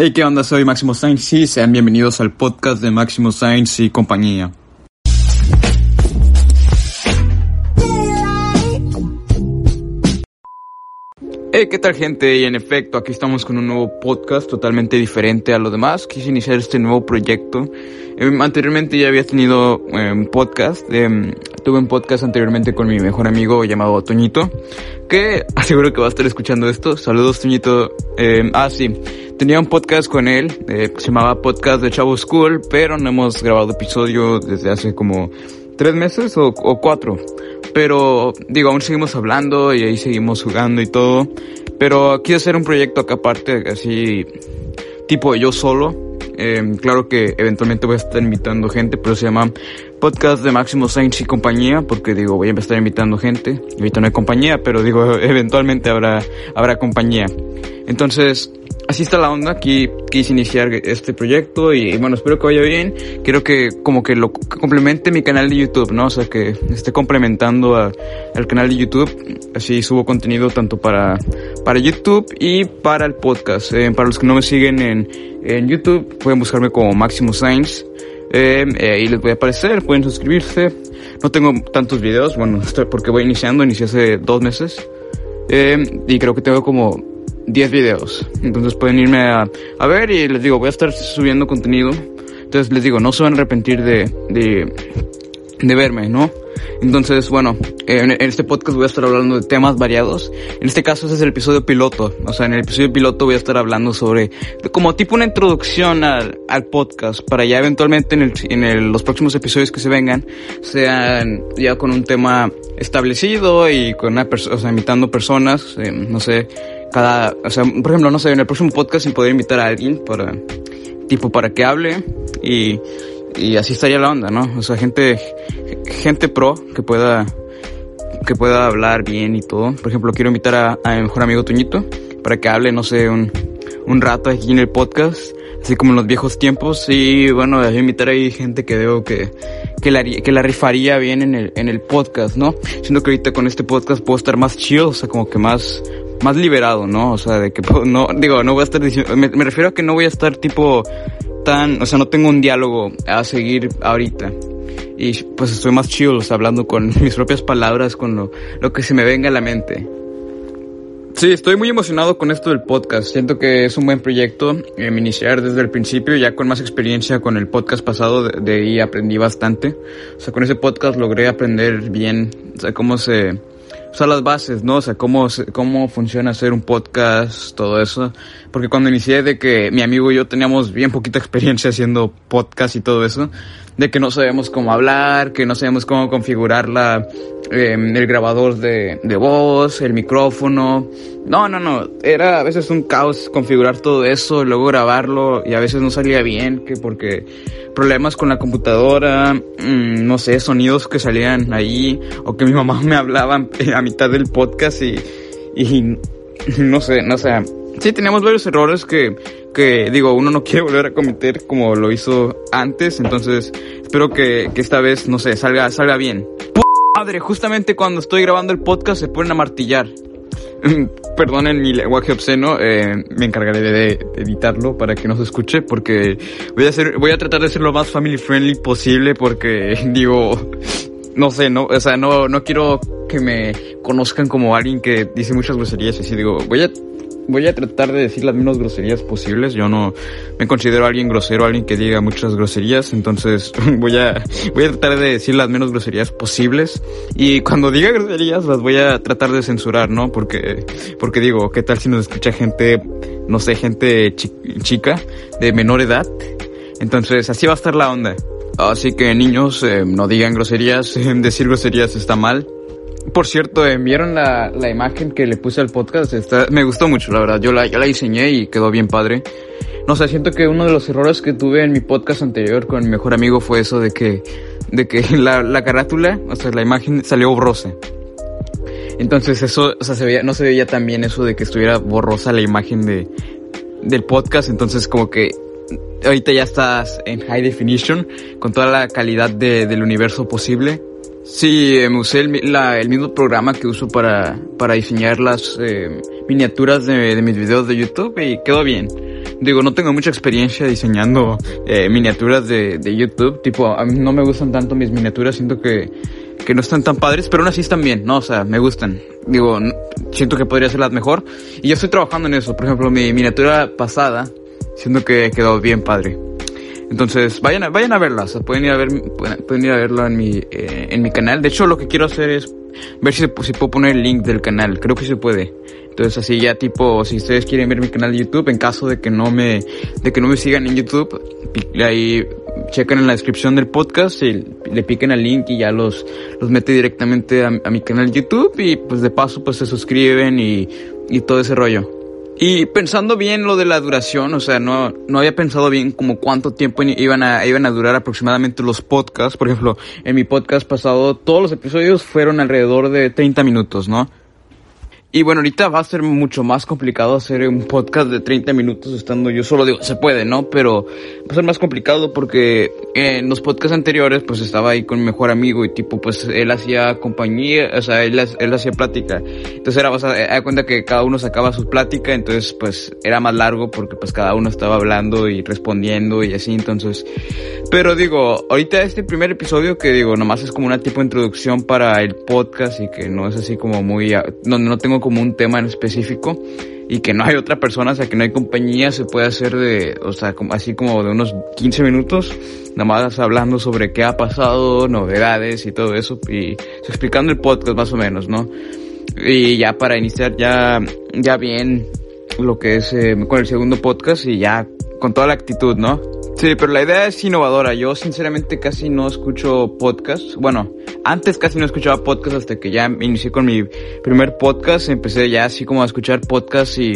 Hey, ¿qué onda? Soy Máximo Sainz y sean bienvenidos al podcast de Máximo Sainz y compañía. Hey, ¿qué tal gente? Y en efecto, aquí estamos con un nuevo podcast totalmente diferente a lo demás. Quise iniciar este nuevo proyecto. Em, anteriormente ya había tenido un em, podcast. Em, tuve un podcast anteriormente con mi mejor amigo llamado Toñito, que aseguro que va a estar escuchando esto. Saludos, Toñito. ah, sí. Tenía un podcast con él, eh, se llamaba Podcast de Chavo School, pero no hemos grabado episodio desde hace como tres meses o, cuatro. Pero digo, aún seguimos hablando y ahí seguimos jugando y todo. Pero quiero hacer un proyecto acá aparte, así tipo yo solo. Eh, claro que eventualmente voy a estar invitando gente, pero se llama Podcast de Máximo Sainz y compañía, porque digo, voy a empezar invitando gente. Ahorita no hay compañía, pero digo, eventualmente habrá, habrá compañía. Entonces, así está la onda. Aquí quise iniciar este proyecto y, bueno, espero que vaya bien. Quiero que como que lo complemente mi canal de YouTube, ¿no? O sea, que esté complementando al canal de YouTube. Así subo contenido tanto para, para YouTube y para el podcast. Eh, para los que no me siguen en, en YouTube, pueden buscarme como Máximo Science. Eh, eh, ahí les voy a aparecer, pueden suscribirse. No tengo tantos videos, bueno, porque voy iniciando, inicié hace dos meses. Eh, y creo que tengo como 10 videos. Entonces pueden irme a, a, ver y les digo, voy a estar subiendo contenido. Entonces les digo, no se van a arrepentir de, de, de verme, ¿no? Entonces, bueno, en, este podcast voy a estar hablando de temas variados. En este caso ese es el episodio piloto. O sea, en el episodio piloto voy a estar hablando sobre, como tipo una introducción al, al podcast, para ya eventualmente en, el, en el, los próximos episodios que se vengan, sean ya con un tema establecido y con una persona, o sea, invitando personas, eh, no sé, cada, o sea, por ejemplo, no sé, en el próximo podcast sin poder invitar a alguien para, tipo, para que hable y, y así estaría la onda, ¿no? O sea, gente, gente pro que pueda, que pueda hablar bien y todo. Por ejemplo, quiero invitar a, a mi mejor amigo Tuñito para que hable, no sé, un, un rato aquí en el podcast, así como en los viejos tiempos. Y bueno, a invitar ahí gente que veo que, que la, que la rifaría bien en el, en el podcast, ¿no? Siendo que ahorita con este podcast puedo estar más chill, o sea, como que más, más liberado, ¿no? O sea, de que no, digo, no voy a estar diciendo, me, me refiero a que no voy a estar tipo tan, o sea, no tengo un diálogo a seguir ahorita. Y pues estoy más chill, o sea, hablando con mis propias palabras, con lo, lo que se me venga a la mente. Sí, estoy muy emocionado con esto del podcast. Siento que es un buen proyecto eh, iniciar desde el principio, ya con más experiencia con el podcast pasado, de, de ahí aprendí bastante. O sea, con ese podcast logré aprender bien, o sea, cómo se, o sea, las bases, ¿no? O sea, cómo, cómo funciona hacer un podcast, todo eso. Porque cuando inicié de que mi amigo y yo teníamos bien poquita experiencia haciendo podcast y todo eso, de que no sabíamos cómo hablar, que no sabíamos cómo configurar la, eh, el grabador de, de voz, el micrófono. No, no, no. Era a veces un caos configurar todo eso, luego grabarlo y a veces no salía bien, que porque problemas con la computadora, mmm, no sé, sonidos que salían ahí, o que mi mamá me hablaba a mitad del podcast y, y no sé, no sé. Sí, teníamos varios errores que, digo, uno no quiere volver a cometer como lo hizo antes, entonces espero que, esta vez, no sé, salga, salga bien. Madre, justamente cuando estoy grabando el podcast se ponen a martillar. Perdonen mi lenguaje obsceno, eh, me encargaré de editarlo para que no se escuche porque voy a hacer, voy a tratar de ser lo más family friendly posible porque digo, no sé, no, o sea, no, no quiero que me conozcan como alguien que dice muchas groserías, así digo, voy a voy a tratar de decir las menos groserías posibles. Yo no me considero alguien grosero, alguien que diga muchas groserías, entonces voy a voy a tratar de decir las menos groserías posibles y cuando diga groserías las voy a tratar de censurar, ¿no? Porque porque digo, ¿qué tal si nos escucha gente, no sé, gente chi chica de menor edad? Entonces, así va a estar la onda. Así que niños, eh, no digan groserías, decir groserías está mal. Por cierto, ¿vieron la, la imagen que le puse al podcast? Está, me gustó mucho, la verdad. Yo la, yo la diseñé y quedó bien padre. No sé, siento que uno de los errores que tuve en mi podcast anterior con mi mejor amigo fue eso de que, de que la, la carátula, o sea, la imagen salió borrosa. Entonces eso, o sea, se veía, no se veía tan bien eso de que estuviera borrosa la imagen de, del podcast. Entonces como que ahorita ya estás en high definition, con toda la calidad de, del universo posible. Sí, eh, usé el, la, mismo programa que uso para, para diseñar las eh, miniaturas de, de, mis videos de YouTube y quedó bien. digo, no tengo mucha experiencia diseñando eh, miniaturas de, de YouTube. Tipo, a mí no me gustan tanto mis miniaturas, siento que, que no están tan padres, pero aún así están bien, ¿no? O sea, me gustan. Digo, siento que podría ser las mejor. Y yo estoy trabajando en eso. Por ejemplo, mi miniatura pasada, siento que quedó bien padre. Entonces, vayan a, vayan a verla, o sea, pueden ir a ver, pueden, ir a verla en mi, eh, en mi canal. De hecho, lo que quiero hacer es ver si, si puedo poner el link del canal. Creo que se puede. Entonces así ya tipo, si ustedes quieren ver mi canal de YouTube, en caso de que no me, de que no me sigan en YouTube, ahí chequen en la descripción del podcast y le piquen al link y ya los, los mete directamente a, a mi canal de YouTube y pues de paso pues se suscriben y, y todo ese rollo. Y pensando bien lo de la duración, o sea, no, no había pensado bien como cuánto tiempo iban a, iban a durar aproximadamente los podcasts. Por ejemplo, en mi podcast pasado, todos los episodios fueron alrededor de 30 minutos, ¿no? Y bueno, ahorita va a ser mucho más complicado hacer un podcast de 30 minutos estando yo solo. Digo, se puede, ¿no? Pero va a ser más complicado porque en los podcasts anteriores pues estaba ahí con mi mejor amigo y tipo pues él hacía compañía, o sea, él, él hacía plática. Entonces era, vas a dar cuenta que cada uno sacaba su plática, entonces pues era más largo porque pues cada uno estaba hablando y respondiendo y así, entonces. Pero digo, ahorita este primer episodio que digo, nomás es como una tipo de introducción para el podcast y que no es así como muy, donde no tengo como un tema en específico y que no hay otra persona, o sea, que no hay compañía, se puede hacer de, o sea, como, así como de unos 15 minutos, nada más hablando sobre qué ha pasado, novedades y todo eso, y explicando el podcast más o menos, ¿no? Y ya para iniciar ya, ya bien lo que es eh, con el segundo podcast y ya con toda la actitud, ¿no? Sí, pero la idea es innovadora. Yo sinceramente casi no escucho podcasts. Bueno, antes casi no escuchaba podcasts hasta que ya inicié con mi primer podcast. Empecé ya así como a escuchar podcasts y...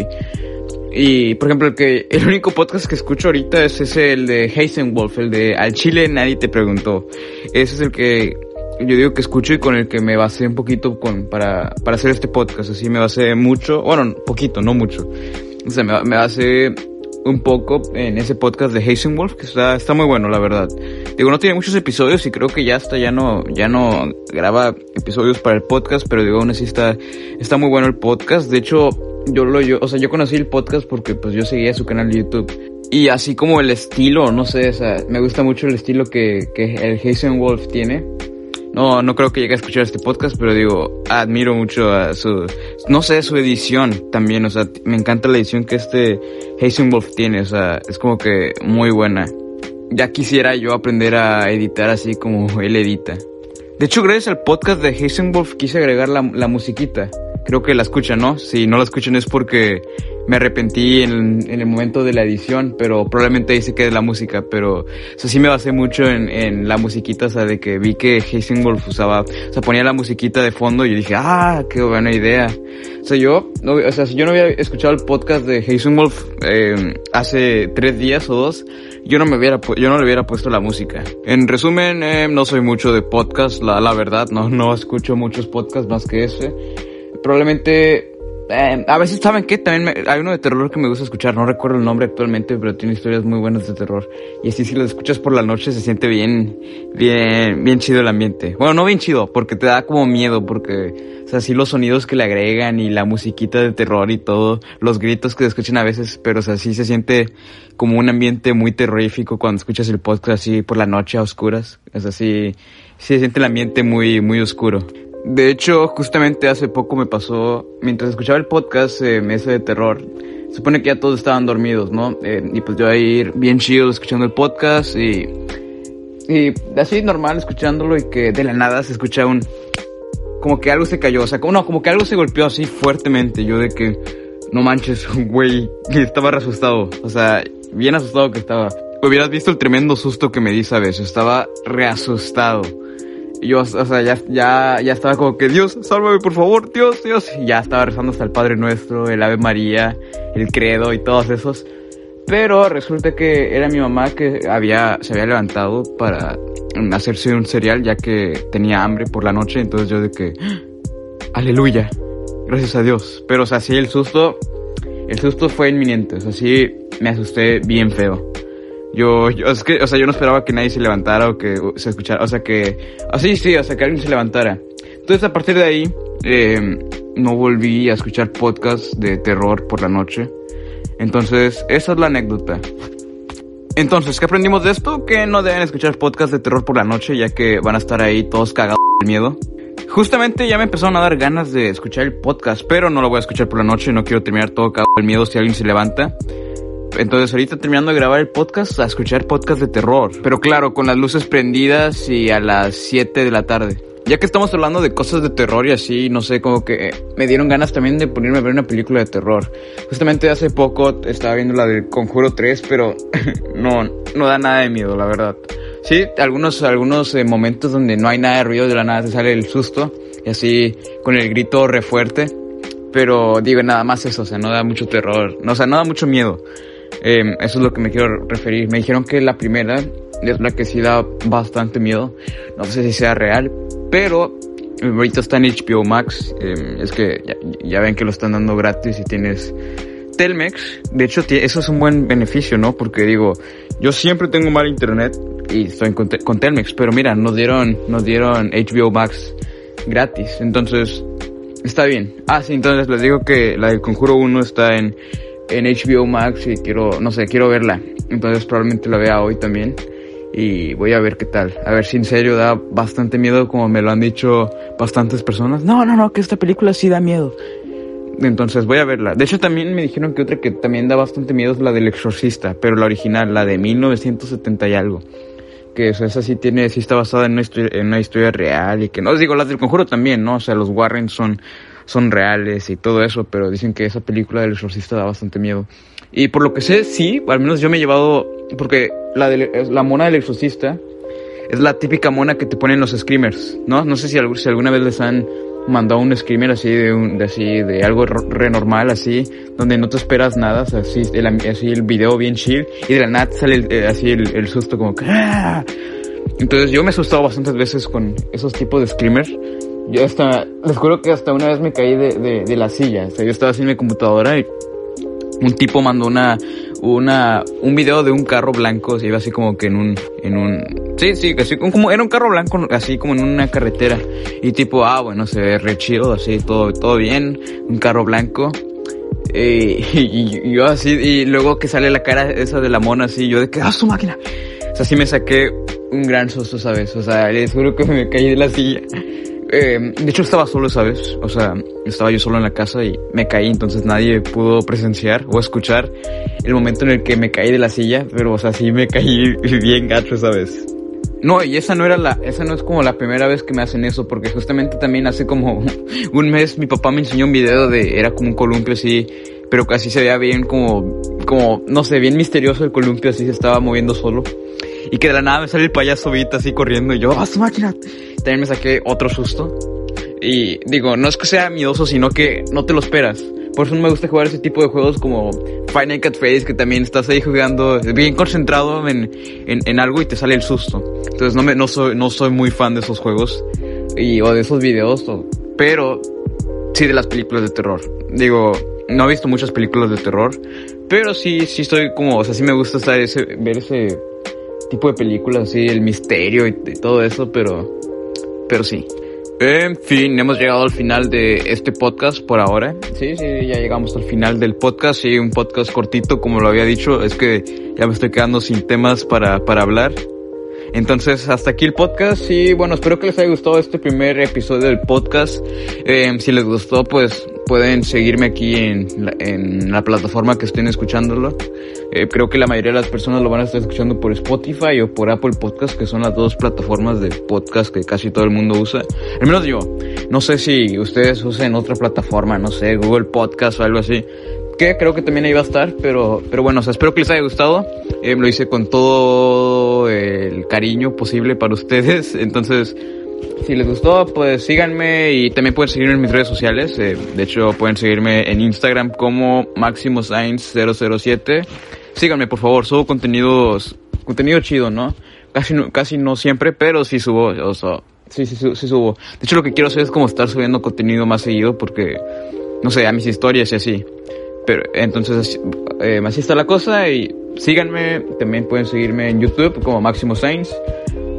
Y, por ejemplo, el que, el único podcast que escucho ahorita es ese, el de Heisenwolf, el de Al Chile nadie te preguntó. Ese es el que yo digo que escucho y con el que me basé un poquito con, para, para hacer este podcast. Así me basé mucho, bueno, poquito, no mucho. O sea, me, me basé un poco en ese podcast de Wolf que está, está muy bueno, la verdad. Digo, no tiene muchos episodios y creo que ya hasta ya no, ya no graba episodios para el podcast, pero digo, aún así está, está muy bueno el podcast. De hecho, yo lo, yo, o sea, yo conocí el podcast porque pues yo seguía su canal de YouTube. Y así como el estilo, no sé, o sea, me gusta mucho el estilo que, que el Wolf tiene. No, no creo que llegue a escuchar este podcast, pero digo, admiro mucho a su, no sé, su edición también, o sea, me encanta la edición que este Wolf tiene, o sea, es como que muy buena. Ya quisiera yo aprender a editar así como él edita. De hecho, gracias al podcast de Wolf quise agregar la, la musiquita. Creo que la escuchan, ¿no? Si no la escuchan es porque me arrepentí en, en, el momento de la edición, pero probablemente ahí se quede la música, pero o sea, sí me basé mucho en, en la musiquita, o sea, de que vi que Wolf usaba, o sea, ponía la musiquita de fondo y dije, ah, qué buena idea. O sea, yo, no, o sea, si yo no había escuchado el podcast de Heisenwolf eh, hace tres días o dos, yo no me hubiera, yo no le hubiera puesto la música. En resumen, eh, no soy mucho de podcast, la, la verdad, no, no escucho muchos podcasts más que ese. Probablemente eh, a veces, ¿saben qué? También hay uno de terror que me gusta escuchar. No recuerdo el nombre actualmente, pero tiene historias muy buenas de terror. Y así, si lo escuchas por la noche, se siente bien, bien, bien chido el ambiente. Bueno, no bien chido, porque te da como miedo, porque, o sea, sí los sonidos que le agregan y la musiquita de terror y todo, los gritos que se escuchan a veces, pero, o sea, sí se siente como un ambiente muy terrorífico cuando escuchas el podcast así por la noche a oscuras. Es así, sí se siente el ambiente muy, muy oscuro. De hecho, justamente hace poco me pasó, mientras escuchaba el podcast eh, Mesa de Terror, supone que ya todos estaban dormidos, ¿no? Eh, y pues yo ahí bien chido escuchando el podcast y, y así normal escuchándolo y que de la nada se escucha un, como que algo se cayó, o sea, como, no, como que algo se golpeó así fuertemente, yo de que, no manches, güey, estaba asustado, o sea, bien asustado que estaba. Hubieras visto el tremendo susto que me di, ¿sabes? Estaba reasustado yo, o sea, ya, ya, ya estaba como que, Dios, sálvame por favor, Dios, Dios. Y ya estaba rezando hasta el Padre Nuestro, el Ave María, el Credo y todos esos. Pero resulta que era mi mamá que había, se había levantado para hacerse un cereal ya que tenía hambre por la noche. Entonces yo de que, ¡Ah! aleluya, gracias a Dios. Pero o sea, sí, el susto, el susto fue inminente. O sea, sí, me asusté bien feo. Yo, yo, es que, o sea, yo no esperaba que nadie se levantara o que se escuchara, o sea, que, así sí, o sea, que alguien se levantara. Entonces, a partir de ahí, eh, no volví a escuchar podcasts de terror por la noche. Entonces, esa es la anécdota. Entonces, ¿qué aprendimos de esto? Que no deben escuchar podcasts de terror por la noche, ya que van a estar ahí todos cagados de miedo. Justamente ya me empezaron a dar ganas de escuchar el podcast, pero no lo voy a escuchar por la noche, no quiero terminar todo cagado del miedo si alguien se levanta. Entonces ahorita terminando de grabar el podcast, a escuchar podcast de terror. Pero claro, con las luces prendidas y a las 7 de la tarde. Ya que estamos hablando de cosas de terror y así, no sé, como que me dieron ganas también de ponerme a ver una película de terror. Justamente hace poco estaba viendo la del Conjuro 3, pero no, no da nada de miedo, la verdad. Sí, algunos, algunos eh, momentos donde no hay nada de ruido, de la nada te sale el susto, y así con el grito re fuerte. Pero digo, nada más eso, o sea, no da mucho terror, no, o sea, no da mucho miedo. Eh, eso es lo que me quiero referir. Me dijeron que la primera es la que sí da bastante miedo. No sé si sea real, pero ahorita está en HBO Max. Eh, es que ya, ven que lo están dando gratis y tienes Telmex. De hecho, eso es un buen beneficio, ¿no? Porque digo, yo siempre tengo mal internet y estoy con, con Telmex, pero mira, nos dieron, nos dieron HBO Max gratis. Entonces, está bien. Ah, sí, entonces les digo que la del Conjuro 1 está en, en HBO Max y quiero, no sé, quiero verla. Entonces probablemente la vea hoy también y voy a ver qué tal. A ver si en serio da bastante miedo como me lo han dicho bastantes personas. No, no, no, que esta película sí da miedo. Entonces voy a verla. De hecho también me dijeron que otra que también da bastante miedo es la del exorcista, pero la original, la de 1970 y algo. Que esa sí tiene, sí está basada en una, historia, en una historia real y que no, os digo, las del conjuro también, ¿no? O sea, los Warren son, son reales y todo eso, pero dicen que esa película del exorcista da bastante miedo. Y por lo que sé, sí, al menos yo me he llevado, porque la, de, la mona del exorcista es la típica mona que te ponen los screamers, ¿no? No sé si, si alguna vez les han mandado un screamer así de, un, de así de algo re normal así donde no te esperas nada o sea, así el, así el video bien chill y de la nada sale el, eh, así el, el, susto como que ¡ah! entonces yo me he asustado bastantes veces con esos tipos de screamers yo hasta les juro que hasta una vez me caí de, de, de la silla. O sea yo estaba así en mi computadora y un tipo mandó una una un video de un carro blanco. Se iba así como que en un en un sí sí así como era un carro blanco así como en una carretera. Y tipo ah bueno se ve re chido así todo todo bien un carro blanco. Eh, y, y, yo así y luego que sale la cara esa de la mona así yo de que ah su máquina o sea sí me saqué un gran susto sabes o sea les juro que me caí de la silla eh, de hecho estaba solo, ¿sabes? O sea, estaba yo solo en la casa y me caí, entonces nadie pudo presenciar o escuchar el momento en el que me caí de la silla, pero o sea, sí me caí bien gacho, ¿sabes? No, y esa no era la, esa no es como la primera vez que me hacen eso, porque justamente también hace como un mes mi papá me enseñó un video de, era como un columpio así, pero casi se veía bien como, como, no sé, bien misterioso el columpio así se estaba moviendo solo. Y que de la nada me sale el payaso Vita así corriendo y yo, ¡ah, su máquina! También me saqué otro susto. Y digo, no es que sea miedoso, sino que no te lo esperas. Por eso no me gusta jugar ese tipo de juegos como Nights at Face, que también estás ahí jugando bien concentrado en, en, en, algo y te sale el susto. Entonces no, me, no, soy, no soy muy fan de esos juegos y, o de esos videos, o, pero sí de las películas de terror. Digo, no he visto muchas películas de terror, pero sí, sí estoy como, o sea, sí me gusta estar ese, ver ese tipo de películas, así, el misterio y, y todo eso, pero, pero sí. En fin, hemos llegado al final de este podcast por ahora. Sí, sí, ya llegamos al final del podcast. Sí, un podcast cortito, como lo había dicho. Es que ya me estoy quedando sin temas para, para hablar. Entonces, hasta aquí el podcast y bueno, espero que les haya gustado este primer episodio del podcast. Eh, si les gustó, pues pueden seguirme aquí en la, en la plataforma que estén escuchándolo. Eh, creo que la mayoría de las personas lo van a estar escuchando por Spotify o por Apple Podcast, que son las dos plataformas de podcast que casi todo el mundo usa. Al menos yo. No sé si ustedes usen otra plataforma, no sé, Google Podcast o algo así que creo que también ahí va a estar, pero, pero bueno, o sea, espero que les haya gustado. Eh, lo hice con todo el cariño posible para ustedes. Entonces, si les gustó, pues síganme y también pueden seguirme en mis redes sociales. Eh, de hecho, pueden seguirme en Instagram como MaximoScience007. Síganme, por favor, subo contenidos, contenido chido, ¿no? Casi no, casi no siempre, pero sí subo, o sea, sí, sí, sí, sí subo. De hecho, lo que quiero hacer es como estar subiendo contenido más seguido porque, no sé, a mis historias y así. Pero entonces eh, así está la cosa y síganme, también pueden seguirme en YouTube como Máximo Sainz.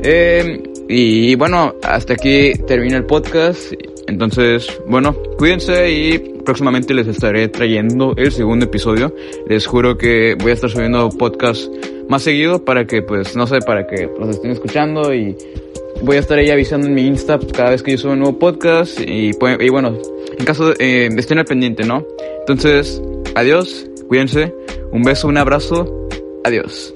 Eh, y bueno, hasta aquí termina el podcast. Entonces, bueno, cuídense y próximamente les estaré trayendo el segundo episodio. Les juro que voy a estar subiendo podcast más seguido para que, pues, no sé, para que los estén escuchando y voy a estar ahí avisando en mi Insta cada vez que yo subo un nuevo podcast y, y bueno, en caso de, eh, estén al pendiente, ¿no? Entonces, adiós, cuídense, un beso, un abrazo, adiós.